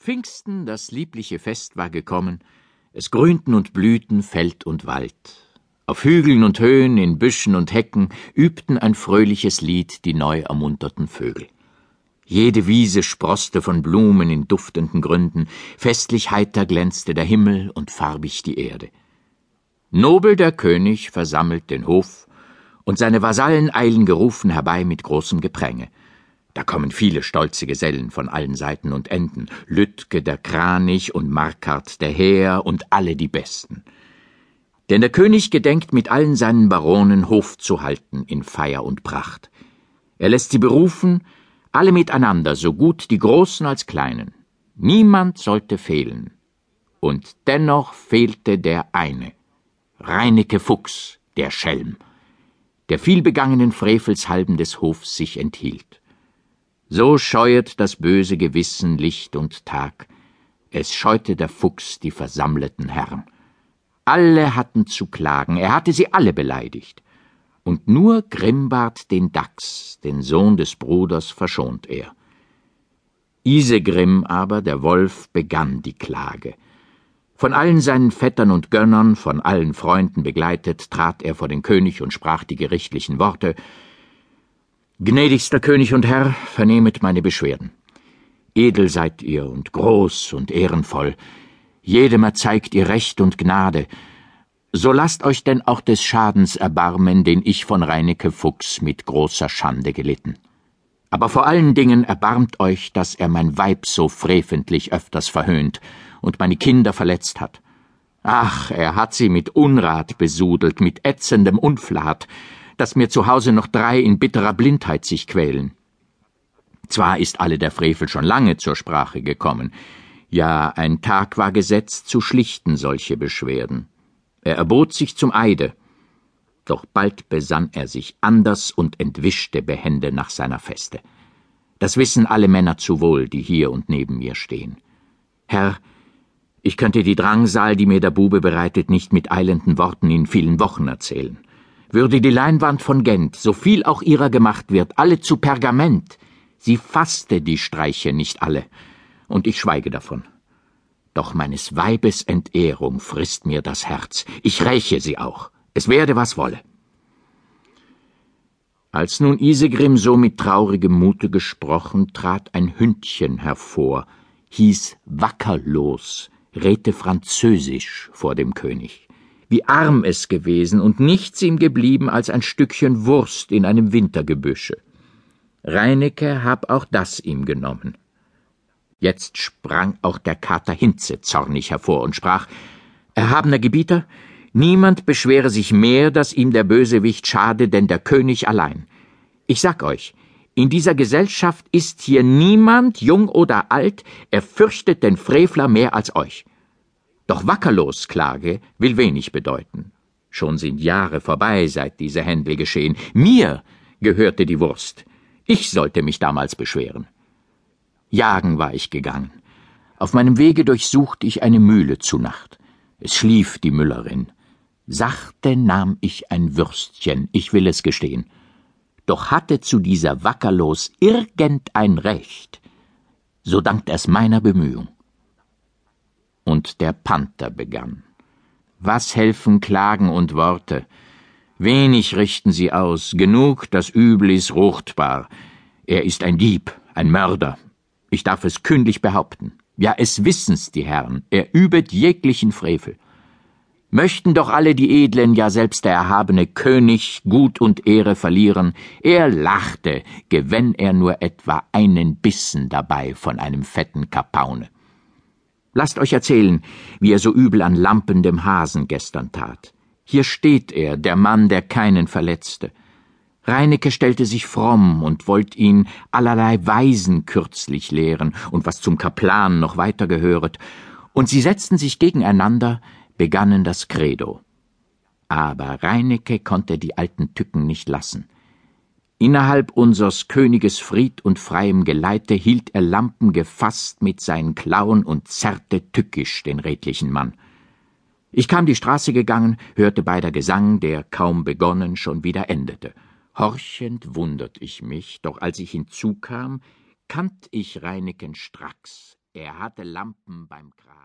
Pfingsten, das liebliche Fest war gekommen, es grünten und blühten Feld und Wald. Auf Hügeln und Höhen, in Büschen und Hecken übten ein fröhliches Lied die neu ermunterten Vögel. Jede Wiese sproßte von Blumen in duftenden Gründen, festlich heiter glänzte der Himmel und farbig die Erde. Nobel der König versammelt den Hof, und seine Vasallen eilen gerufen herbei mit großem Gepränge. Da kommen viele stolze Gesellen von allen Seiten und Enden, Lütke der Kranich und Markart der Heer und alle die Besten. Denn der König gedenkt mit allen seinen Baronen Hof zu halten in Feier und Pracht. Er lässt sie berufen, alle miteinander, so gut die Großen als Kleinen. Niemand sollte fehlen. Und dennoch fehlte der eine. Reineke Fuchs, der Schelm, der vielbegangenen Frevels halben des Hofs sich enthielt. So scheuet das böse Gewissen Licht und Tag, es scheute der Fuchs die versammelten Herren. Alle hatten zu klagen, er hatte sie alle beleidigt. Und nur Grimbart den Dachs, den Sohn des Bruders, verschont er. Isegrim aber, der Wolf, begann die Klage. Von allen seinen Vettern und Gönnern, von allen Freunden begleitet, trat er vor den König und sprach die gerichtlichen Worte Gnädigster König und Herr, vernehmet meine Beschwerden. Edel seid ihr und groß und ehrenvoll, jedem erzeigt ihr Recht und Gnade, so lasst euch denn auch des Schadens erbarmen, den ich von Reineke Fuchs mit großer Schande gelitten. Aber vor allen Dingen erbarmt euch, dass er mein Weib so freventlich öfters verhöhnt und meine Kinder verletzt hat. Ach, er hat sie mit Unrat besudelt, mit ätzendem Unflat, dass mir zu Hause noch drei in bitterer Blindheit sich quälen. Zwar ist alle der Frevel schon lange zur Sprache gekommen, ja, ein Tag war gesetzt zu schlichten solche Beschwerden. Er erbot sich zum Eide, doch bald besann er sich anders und entwischte behende nach seiner Feste. Das wissen alle Männer zu wohl, die hier und neben mir stehen. Herr, ich könnte die Drangsal, die mir der Bube bereitet, nicht mit eilenden Worten in vielen Wochen erzählen. Würde die Leinwand von Gent, so viel auch ihrer gemacht wird, alle zu Pergament, sie fasste die Streiche nicht alle, und ich schweige davon. Doch meines Weibes Entehrung frisst mir das Herz, ich räche sie auch, es werde was wolle. Als nun Isegrim so mit traurigem Mute gesprochen, trat ein Hündchen hervor, hieß Wackerlos, redte Französisch vor dem König wie arm es gewesen und nichts ihm geblieben als ein Stückchen Wurst in einem Wintergebüsche. Reineke hab auch das ihm genommen. Jetzt sprang auch der Kater Hinze zornig hervor und sprach Erhabener Gebieter, niemand beschwere sich mehr, dass ihm der Bösewicht schade, denn der König allein. Ich sag euch, in dieser Gesellschaft ist hier niemand, jung oder alt, er fürchtet den Frevler mehr als euch. Doch Wackerlos Klage will wenig bedeuten. Schon sind Jahre vorbei, seit diese Händel geschehen. Mir gehörte die Wurst. Ich sollte mich damals beschweren. Jagen war ich gegangen. Auf meinem Wege durchsuchte ich eine Mühle zu Nacht. Es schlief die Müllerin. Sachte nahm ich ein Würstchen, ich will es gestehen. Doch hatte zu dieser Wackerlos irgendein Recht, so dankt es meiner Bemühung und der Panther begann. Was helfen Klagen und Worte? Wenig richten sie aus, genug, das Übel ist ruchtbar. Er ist ein Dieb, ein Mörder. Ich darf es kündlich behaupten. Ja, es wissen's die Herren, er übet jeglichen Frevel. Möchten doch alle die Edlen, ja selbst der erhabene König Gut und Ehre verlieren, er lachte, gewänn er nur etwa einen Bissen dabei von einem fetten Kapaune. Lasst euch erzählen, wie er so übel an lampendem Hasen gestern tat. Hier steht er, der Mann, der keinen verletzte. Reineke stellte sich fromm und wollt ihn allerlei Weisen kürzlich lehren und was zum Kaplan noch weiter gehöret, und sie setzten sich gegeneinander, begannen das Credo. Aber Reineke konnte die alten Tücken nicht lassen. Innerhalb unsers Königes Fried und freiem Geleite hielt er Lampen gefasst mit seinen Klauen und zerrte tückisch den redlichen Mann. Ich kam die Straße gegangen, hörte beider Gesang, der kaum begonnen schon wieder endete. Horchend wundert ich mich, doch als ich hinzukam, kannt ich Reineken stracks. Er hatte Lampen beim Kragen.